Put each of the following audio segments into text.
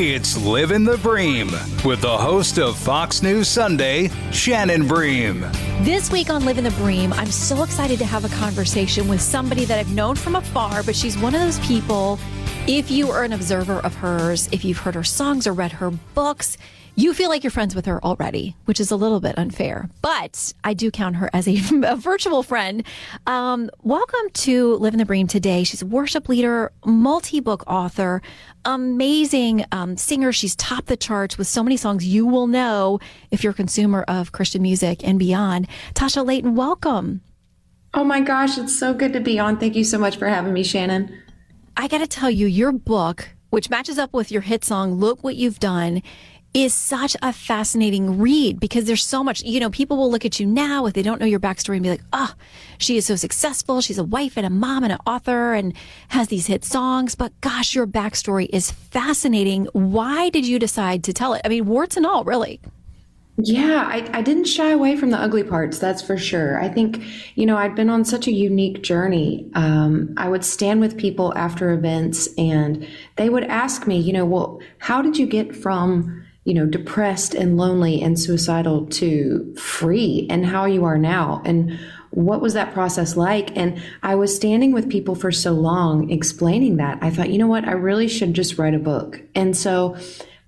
It's Living the Bream with the host of Fox News Sunday, Shannon Bream. This week on Living the Bream, I'm so excited to have a conversation with somebody that I've known from afar, but she's one of those people. If you are an observer of hers, if you've heard her songs or read her books, you feel like you're friends with her already, which is a little bit unfair, but I do count her as a, a virtual friend. Um, welcome to Living the Bream today. She's a worship leader, multi book author, amazing um, singer. She's topped the charts with so many songs you will know if you're a consumer of Christian music and beyond. Tasha Layton, welcome. Oh my gosh, it's so good to be on. Thank you so much for having me, Shannon. I got to tell you, your book, which matches up with your hit song, Look What You've Done, is such a fascinating read because there's so much, you know, people will look at you now if they don't know your backstory and be like, oh, she is so successful. She's a wife and a mom and an author and has these hit songs. But gosh, your backstory is fascinating. Why did you decide to tell it? I mean, warts and all, really. Yeah, I, I didn't shy away from the ugly parts, that's for sure. I think, you know, I'd been on such a unique journey. Um, I would stand with people after events and they would ask me, you know, well, how did you get from you know, depressed and lonely and suicidal to free and how you are now. And what was that process like? And I was standing with people for so long explaining that. I thought, you know what? I really should just write a book. And so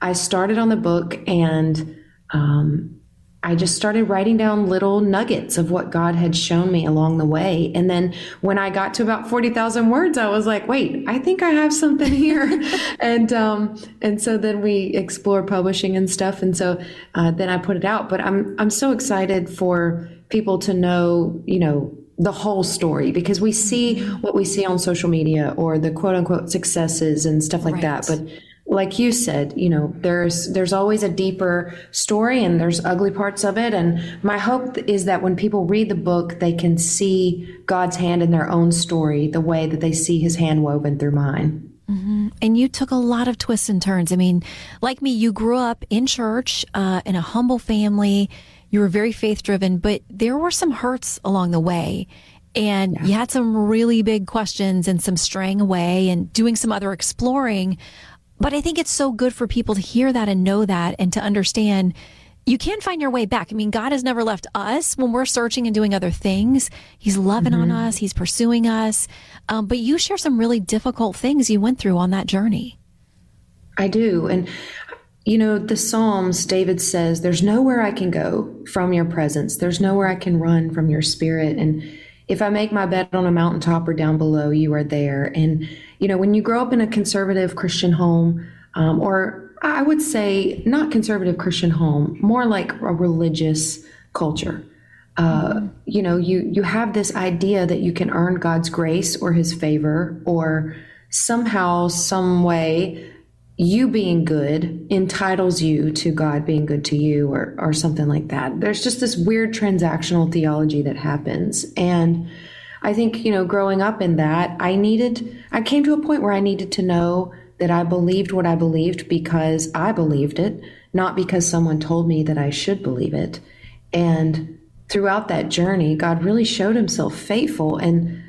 I started on the book and, um, I just started writing down little nuggets of what God had shown me along the way. And then when I got to about 40,000 words, I was like, wait, I think I have something here. and, um, and so then we explored publishing and stuff. And so, uh, then I put it out, but I'm, I'm so excited for people to know, you know, the whole story because we see what we see on social media or the quote unquote successes and stuff like right. that. But like you said, you know, there's there's always a deeper story and there's ugly parts of it and my hope is that when people read the book they can see God's hand in their own story the way that they see his hand woven through mine. Mm-hmm. And you took a lot of twists and turns. I mean, like me, you grew up in church, uh, in a humble family. You were very faith driven, but there were some hurts along the way. And yeah. you had some really big questions and some straying away and doing some other exploring but I think it's so good for people to hear that and know that and to understand you can find your way back. I mean, God has never left us when we're searching and doing other things. He's loving mm-hmm. on us, He's pursuing us. Um, but you share some really difficult things you went through on that journey. I do. And, you know, the Psalms, David says, There's nowhere I can go from your presence, there's nowhere I can run from your spirit. And if I make my bed on a mountaintop or down below, you are there. And, you know, when you grow up in a conservative Christian home, um, or I would say not conservative Christian home, more like a religious culture. Uh, you know, you you have this idea that you can earn God's grace or His favor, or somehow, some way, you being good entitles you to God being good to you, or or something like that. There's just this weird transactional theology that happens, and I think, you know, growing up in that, I needed, I came to a point where I needed to know that I believed what I believed because I believed it, not because someone told me that I should believe it. And throughout that journey, God really showed himself faithful. And,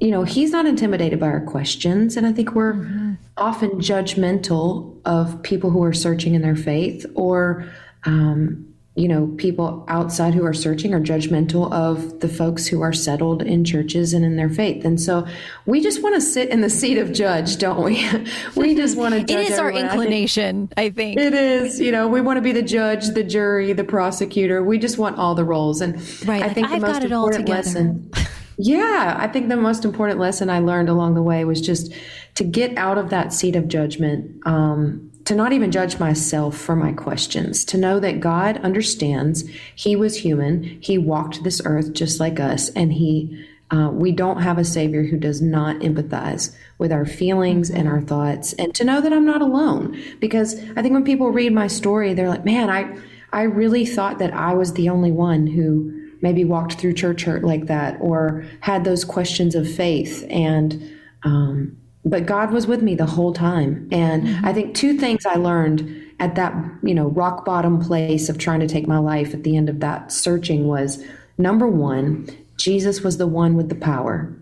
you know, he's not intimidated by our questions. And I think we're mm-hmm. often judgmental of people who are searching in their faith or, um, you know, people outside who are searching are judgmental of the folks who are settled in churches and in their faith. And so we just want to sit in the seat of judge, don't we? we just want to judge. it is our inclination, I think, I think. It is. You know, we want to be the judge, the jury, the prosecutor. We just want all the roles. And right, I think like, the I've most important lesson. Yeah, I think the most important lesson I learned along the way was just to get out of that seat of judgment. Um, to not even judge myself for my questions, to know that God understands. He was human. He walked this earth just like us, and He. Uh, we don't have a savior who does not empathize with our feelings and our thoughts, and to know that I'm not alone. Because I think when people read my story, they're like, "Man, I." I really thought that I was the only one who maybe walked through church hurt like that or had those questions of faith. And, um, but God was with me the whole time. And mm-hmm. I think two things I learned at that, you know, rock bottom place of trying to take my life at the end of that searching was number one, Jesus was the one with the power.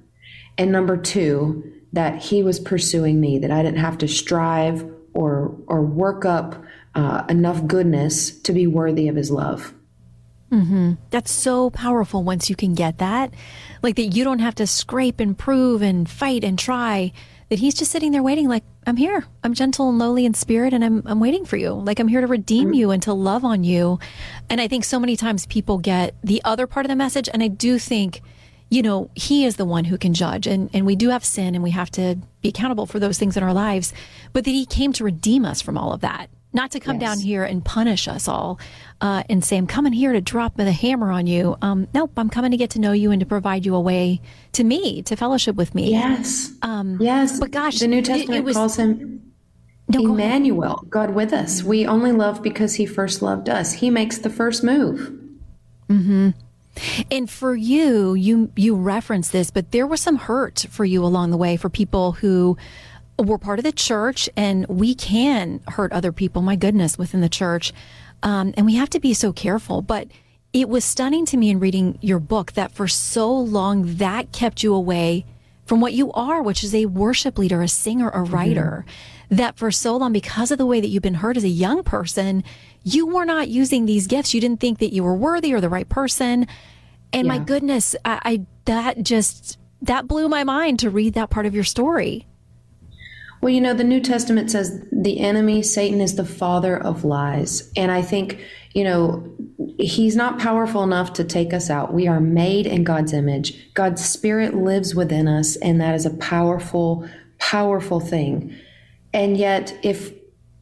And number two, that he was pursuing me, that I didn't have to strive or or work up uh, enough goodness to be worthy of his love. Mm-hmm. That's so powerful once you can get that. Like that you don't have to scrape and prove and fight and try. That he's just sitting there waiting, like, I'm here. I'm gentle and lowly in spirit and I'm I'm waiting for you. Like I'm here to redeem mm-hmm. you and to love on you. And I think so many times people get the other part of the message. And I do think you know, he is the one who can judge and, and we do have sin and we have to be accountable for those things in our lives, but that he came to redeem us from all of that, not to come yes. down here and punish us all uh, and say, I'm coming here to drop the hammer on you. Um, nope, I'm coming to get to know you and to provide you a way to me, to fellowship with me. Yes. Um, yes. But gosh, the New Testament it, it was, calls him no, Emmanuel, God with us. We only love because he first loved us. He makes the first move. Mm-hmm. And for you, you you reference this, but there was some hurt for you along the way for people who were part of the church, and we can hurt other people. My goodness, within the church, um, and we have to be so careful. But it was stunning to me in reading your book that for so long that kept you away from what you are, which is a worship leader, a singer, a writer. Mm-hmm. That for so long, because of the way that you've been hurt as a young person, you were not using these gifts. You didn't think that you were worthy or the right person. And yeah. my goodness, I, I that just that blew my mind to read that part of your story. Well, you know, the New Testament says the enemy, Satan, is the father of lies. And I think, you know, he's not powerful enough to take us out. We are made in God's image. God's spirit lives within us, and that is a powerful, powerful thing. And yet, if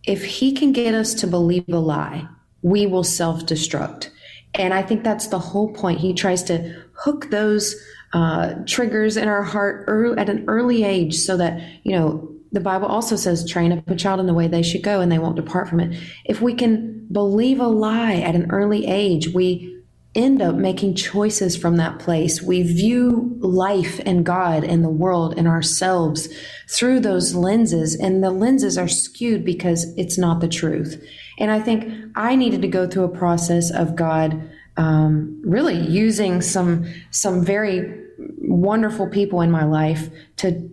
if he can get us to believe a lie, we will self destruct. And I think that's the whole point. He tries to hook those uh, triggers in our heart early, at an early age so that, you know, the Bible also says, train up a child in the way they should go and they won't depart from it. If we can believe a lie at an early age, we end up making choices from that place. We view life and God and the world and ourselves through those lenses, and the lenses are skewed because it's not the truth. And I think I needed to go through a process of God um, really using some some very wonderful people in my life to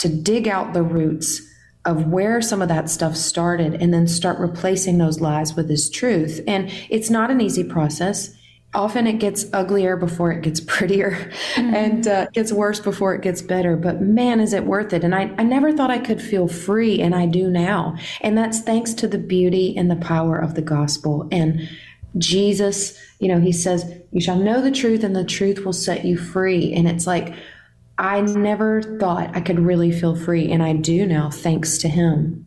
to dig out the roots of where some of that stuff started and then start replacing those lies with his truth. And it's not an easy process. Often it gets uglier before it gets prettier mm-hmm. and uh, gets worse before it gets better. But man is it worth it. And I, I never thought i could feel free and i do now. And that's thanks to the beauty and the power of the gospel. And jesus you know he says you shall know the truth and the truth will set you free. And it's like i never thought i could really feel free and i do now thanks to him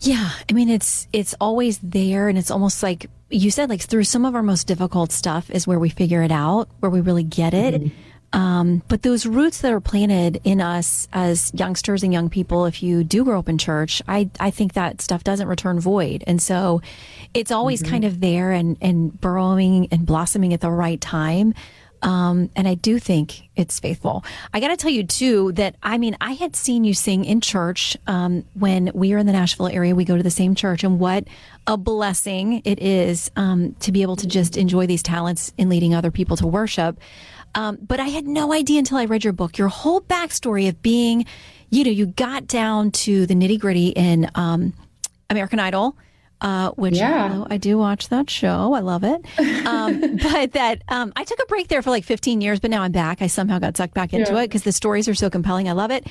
yeah, I mean it's it's always there and it's almost like you said like through some of our most difficult stuff is where we figure it out, where we really get it. Mm-hmm. Um, but those roots that are planted in us as youngsters and young people, if you do grow up in church, I, I think that stuff doesn't return void. And so it's always mm-hmm. kind of there and, and burrowing and blossoming at the right time. Um, and I do think it's faithful. I got to tell you too that I mean I had seen you sing in church um, when we are in the Nashville area. We go to the same church, and what a blessing it is um, to be able to just enjoy these talents in leading other people to worship. Um, but I had no idea until I read your book, your whole backstory of being, you know, you got down to the nitty gritty in um, American Idol uh, which yeah. I do watch that show. I love it. Um, but that um, I took a break there for like 15 years, but now I'm back. I somehow got sucked back into yeah. it because the stories are so compelling. I love it.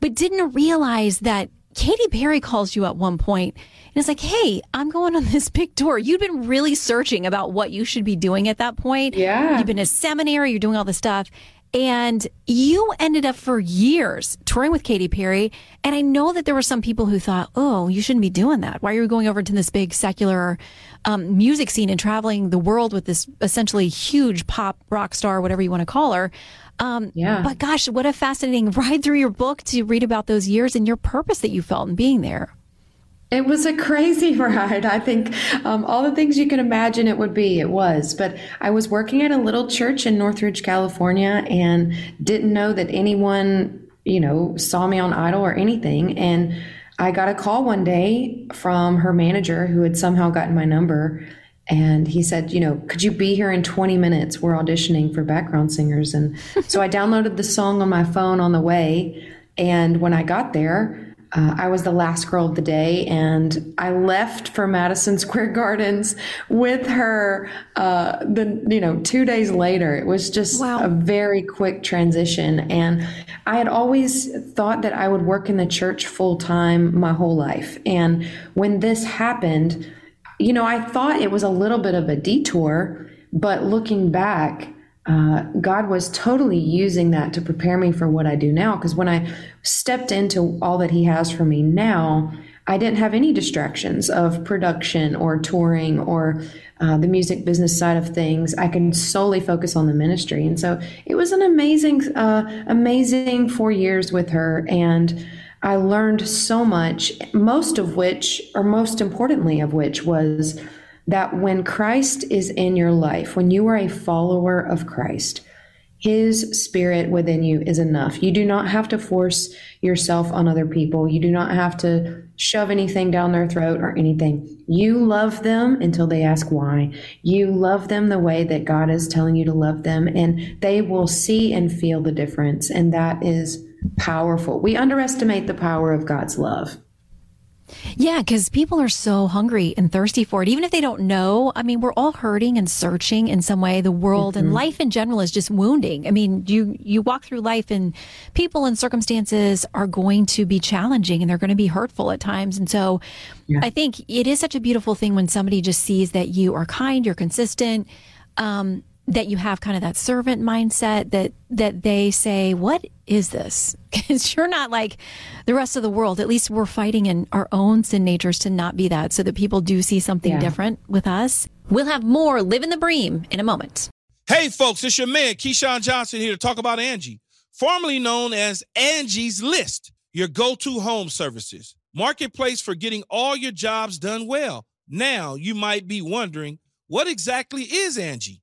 But didn't realize that Katy Perry calls you at one point and it's like, hey, I'm going on this big tour. You've been really searching about what you should be doing at that point. Yeah. You've been a seminary, you're doing all this stuff. And you ended up for years touring with Katy Perry. And I know that there were some people who thought, oh, you shouldn't be doing that. Why are you going over to this big secular um, music scene and traveling the world with this essentially huge pop rock star, whatever you want to call her? Um, yeah. But gosh, what a fascinating ride through your book to read about those years and your purpose that you felt in being there. It was a crazy ride. I think um, all the things you can imagine it would be, it was. But I was working at a little church in Northridge, California, and didn't know that anyone, you know, saw me on Idol or anything. And I got a call one day from her manager who had somehow gotten my number. And he said, you know, could you be here in 20 minutes? We're auditioning for background singers. And so I downloaded the song on my phone on the way. And when I got there, uh, I was the last girl of the day, and I left for Madison Square Gardens with her. Uh, the you know two days later, it was just wow. a very quick transition, and I had always thought that I would work in the church full time my whole life, and when this happened, you know, I thought it was a little bit of a detour, but looking back uh, God was totally using that to prepare me for what I do now. Because when I stepped into all that He has for me now, I didn't have any distractions of production or touring or uh, the music business side of things. I can solely focus on the ministry. And so it was an amazing, uh, amazing four years with her. And I learned so much, most of which, or most importantly of which, was that when Christ is in your life, when you are a follower of Christ, his spirit within you is enough. You do not have to force yourself on other people. You do not have to shove anything down their throat or anything. You love them until they ask why. You love them the way that God is telling you to love them, and they will see and feel the difference. And that is powerful. We underestimate the power of God's love. Yeah, because people are so hungry and thirsty for it. Even if they don't know, I mean, we're all hurting and searching in some way. The world mm-hmm. and life in general is just wounding. I mean, you you walk through life and people and circumstances are going to be challenging and they're going to be hurtful at times. And so, yeah. I think it is such a beautiful thing when somebody just sees that you are kind, you're consistent. Um, that you have kind of that servant mindset that that they say what is this? Because you're not like the rest of the world. At least we're fighting in our own sin natures to not be that so that people do see something yeah. different with us. We'll have more living the bream in a moment. Hey folks it's your man keyshawn johnson here to talk about angie formerly known as angie's list your go-to home services marketplace for getting all your jobs done well. Now you might be wondering what exactly is angie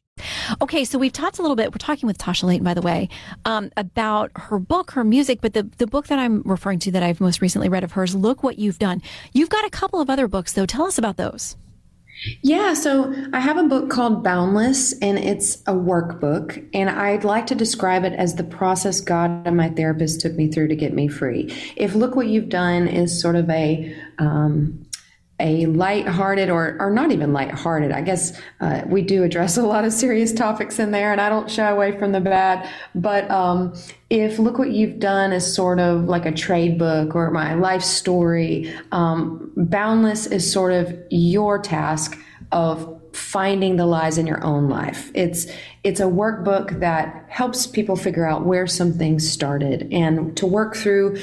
Okay, so we've talked a little bit. We're talking with Tasha Layton, by the way, um, about her book, her music. But the the book that I'm referring to that I've most recently read of hers, "Look What You've Done." You've got a couple of other books, though. Tell us about those. Yeah, so I have a book called Boundless, and it's a workbook. And I'd like to describe it as the process God and my therapist took me through to get me free. If Look What You've Done is sort of a um, a light-hearted or, or not even light-hearted. I guess uh, we do address a lot of serious topics in there, and I don't shy away from the bad. But um, if look what you've done is sort of like a trade book or my life story, um, Boundless is sort of your task of finding the lies in your own life. It's it's a workbook that helps people figure out where some things started and to work through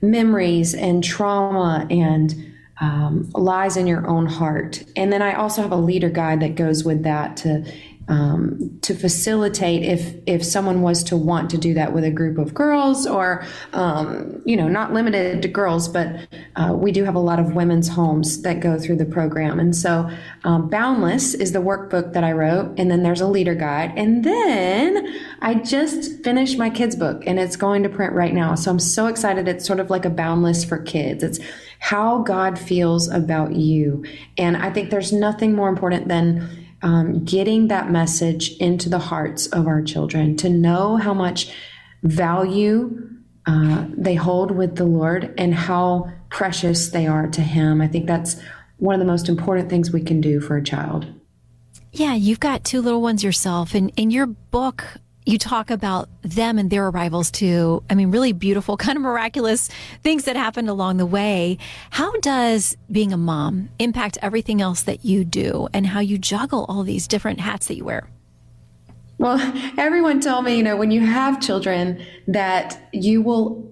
memories and trauma and um, lies in your own heart. And then I also have a leader guide that goes with that to um, to facilitate if if someone was to want to do that with a group of girls or um, you know not limited to girls but uh, we do have a lot of women's homes that go through the program. And so um, boundless is the workbook that i wrote and then there's a leader guide. And then i just finished my kids book and it's going to print right now. So i'm so excited. It's sort of like a boundless for kids. It's how god feels about you and i think there's nothing more important than um, getting that message into the hearts of our children to know how much value uh, they hold with the Lord and how precious they are to Him. I think that's one of the most important things we can do for a child. Yeah, you've got two little ones yourself, and in your book, you talk about them and their arrivals too. I mean, really beautiful, kind of miraculous things that happened along the way. How does being a mom impact everything else that you do and how you juggle all these different hats that you wear? Well, everyone told me, you know, when you have children, that you will,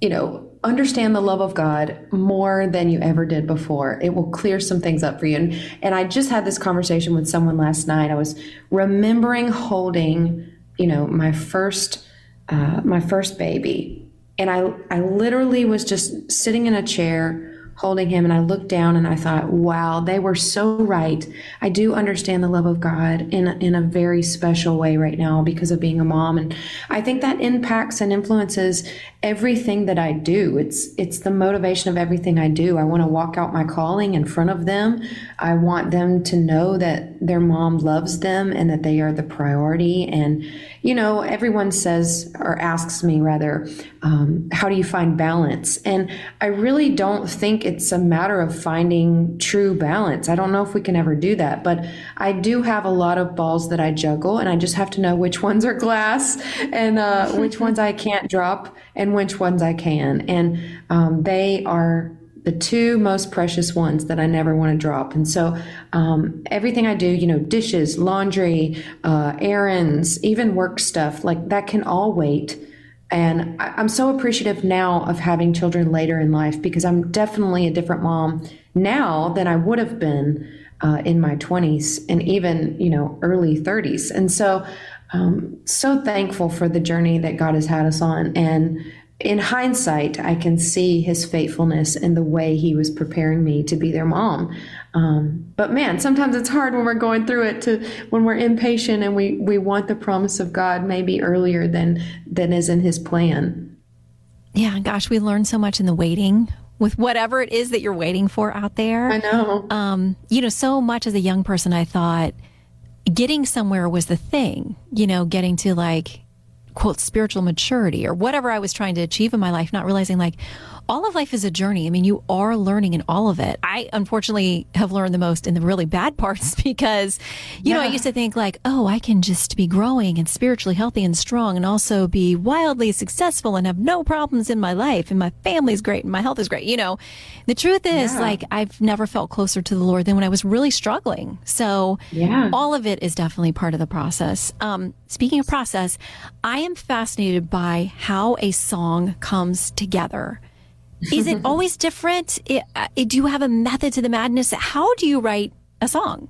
you know, understand the love of God more than you ever did before. It will clear some things up for you. And and I just had this conversation with someone last night. I was remembering holding you know, my first uh, my first baby, and I I literally was just sitting in a chair holding him and I looked down and I thought, wow, they were so right. I do understand the love of God in a, in a very special way right now because of being a mom and I think that impacts and influences everything that I do. It's it's the motivation of everything I do. I want to walk out my calling in front of them. I want them to know that their mom loves them and that they are the priority and you know, everyone says or asks me rather, um, how do you find balance? And I really don't think it's a matter of finding true balance. I don't know if we can ever do that, but I do have a lot of balls that I juggle, and I just have to know which ones are glass and uh, which ones I can't drop and which ones I can. And um, they are the two most precious ones that I never want to drop. And so um, everything I do, you know, dishes, laundry, uh, errands, even work stuff, like that can all wait. And I, I'm so appreciative now of having children later in life because I'm definitely a different mom now than I would have been uh, in my 20s and even, you know, early 30s. And so, um, so thankful for the journey that God has had us on. And in hindsight, I can see his faithfulness in the way he was preparing me to be their mom. Um, but man, sometimes it's hard when we're going through it to when we're impatient and we we want the promise of God maybe earlier than than is in His plan. Yeah, gosh, we learn so much in the waiting with whatever it is that you're waiting for out there. I know. Um, you know, so much as a young person, I thought getting somewhere was the thing. You know, getting to like quote spiritual maturity or whatever I was trying to achieve in my life, not realizing like all of life is a journey. I mean, you are learning in all of it. I unfortunately have learned the most in the really bad parts because, you yeah. know, I used to think like, oh, I can just be growing and spiritually healthy and strong and also be wildly successful and have no problems in my life and my family's great and my health is great. You know, the truth is yeah. like I've never felt closer to the Lord than when I was really struggling. So yeah. all of it is definitely part of the process. Um, speaking of process, I am fascinated by how a song comes together. Is it always different? It, uh, do you have a method to the madness? How do you write a song?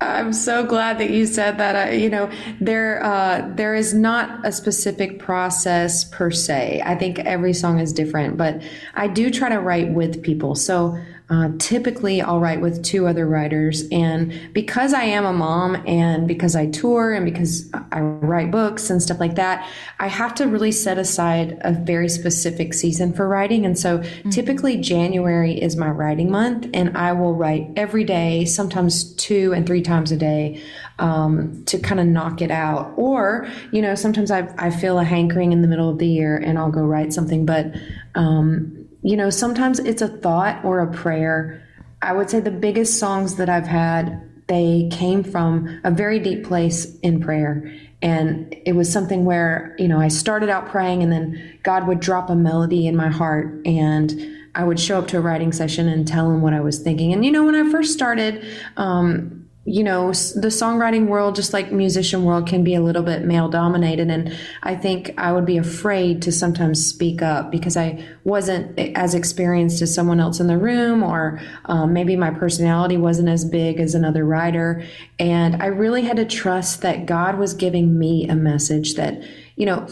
I'm so glad that you said that. I, you know, there uh, there is not a specific process per se. I think every song is different, but I do try to write with people. So uh, typically, I'll write with two other writers. And because I am a mom and because I tour and because I write books and stuff like that, I have to really set aside a very specific season for writing. And so mm-hmm. typically, January is my writing month, and I will write every day, sometimes two and three times a day. Um, to kind of knock it out. Or, you know, sometimes I, I feel a hankering in the middle of the year and I'll go write something. But um, you know, sometimes it's a thought or a prayer. I would say the biggest songs that I've had, they came from a very deep place in prayer. And it was something where, you know, I started out praying and then God would drop a melody in my heart and I would show up to a writing session and tell him what I was thinking. And, you know, when I first started, um, you know the songwriting world just like musician world can be a little bit male dominated. And i think i would be afraid to sometimes speak up because i wasn't as experienced as someone else in the room or um, maybe my personality wasn't as big as another writer. And i really had to trust that god was giving me a message that you know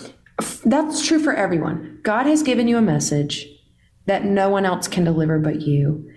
that's true for everyone. God has given you a message that no one else can deliver but you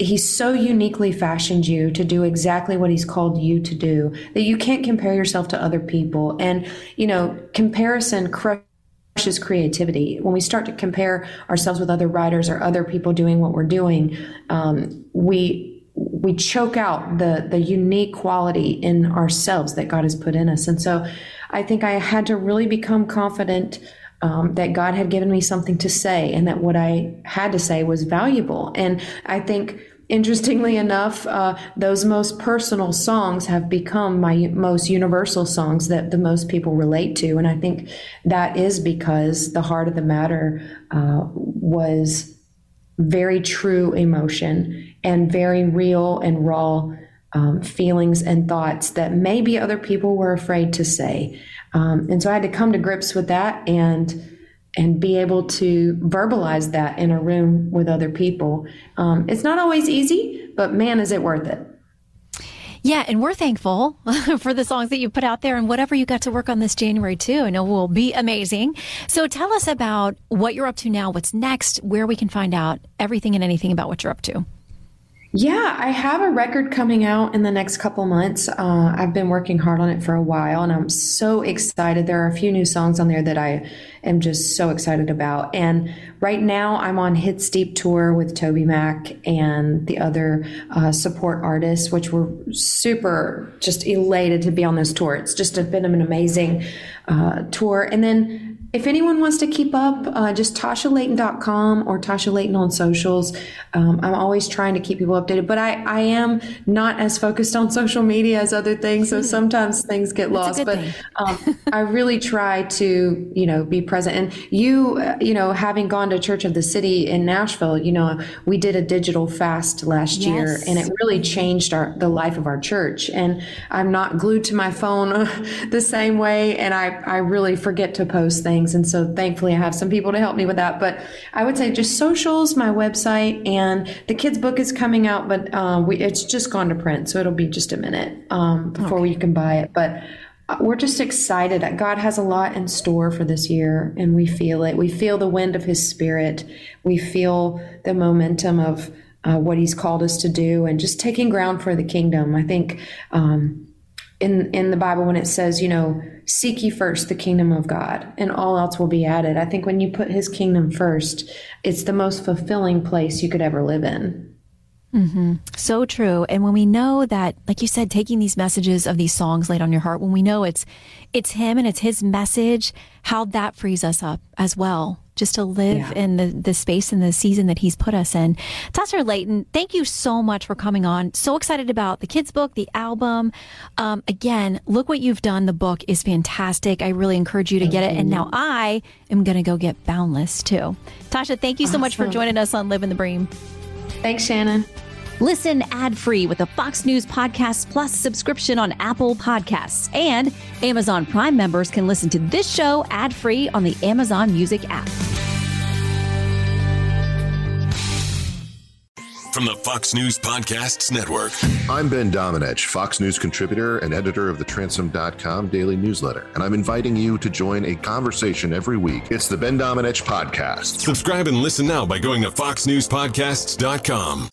he's so uniquely fashioned you to do exactly what he's called you to do that you can't compare yourself to other people. And you know comparison crushes creativity. When we start to compare ourselves with other writers or other people doing what we're doing um, we we choke out the the unique quality in ourselves that God has put in us. And so I think I had to really become confident um, that God had given me something to say and that what I had to say was valuable. And I think, interestingly enough, uh, those most personal songs have become my most universal songs that the most people relate to. And I think that is because the heart of the matter uh, was very true emotion and very real and raw um, feelings and thoughts that maybe other people were afraid to say. Um, and so I had to come to grips with that and and be able to verbalize that in a room with other people. Um, it's not always easy, but man, is it worth it. Yeah, and we're thankful for the songs that you put out there and whatever you got to work on this January too. I know will be amazing. So tell us about what you're up to now, what's next, where we can find out everything and anything about what you're up to. Yeah, I have a record coming out in the next couple months. Uh, I've been working hard on it for a while, and I'm so excited. There are a few new songs on there that I am just so excited about. And right now, I'm on Hits Deep tour with TobyMac and the other uh, support artists, which we're super just elated to be on this tour. It's just been an amazing uh, tour. And then if anyone wants to keep up, uh, just TashaLayton.com or Tasha Layton on socials. Um, I'm always trying to keep people updated, but I, I am not as focused on social media as other things, so hmm. sometimes things get lost. But um, I really try to, you know, be present. And you, uh, you know, having gone to Church of the City in Nashville, you know, we did a digital fast last yes. year, and it really changed our the life of our church. And I'm not glued to my phone the same way, and I I really forget to post things things. And so thankfully I have some people to help me with that. But I would say just socials, my website, and the kids' book is coming out, but uh, we, it's just gone to print. So it'll be just a minute um, before okay. you can buy it. But uh, we're just excited. That God has a lot in store for this year, and we feel it. We feel the wind of His Spirit. We feel the momentum of uh, what He's called us to do, and just taking ground for the kingdom. I think um, in in the Bible when it says, you know, seek ye first the kingdom of God, and all else will be added. I think when you put His kingdom first, it's the most fulfilling place you could ever live in. Mm-hmm. So true. And when we know that, like you said, taking these messages of these songs laid on your heart, when we know it's it's Him and it's His message, how that frees us up as well just to live yeah. in the, the space and the season that he's put us in. Tasha Layton, thank you so much for coming on. So excited about the kids' book, the album. Um, again, look what you've done. The book is fantastic. I really encourage you to get it. And now I am going to go get Boundless too. Tasha, thank you so awesome. much for joining us on Living the Bream. Thanks, Shannon. Listen ad free with a Fox News Podcast Plus subscription on Apple Podcasts. And Amazon Prime members can listen to this show ad free on the Amazon Music app. From the Fox News Podcasts Network. I'm Ben Domenech, Fox News contributor and editor of the Transom.com daily newsletter, and I'm inviting you to join a conversation every week. It's the Ben Domenech Podcast. Subscribe and listen now by going to FoxNewsPodcasts.com.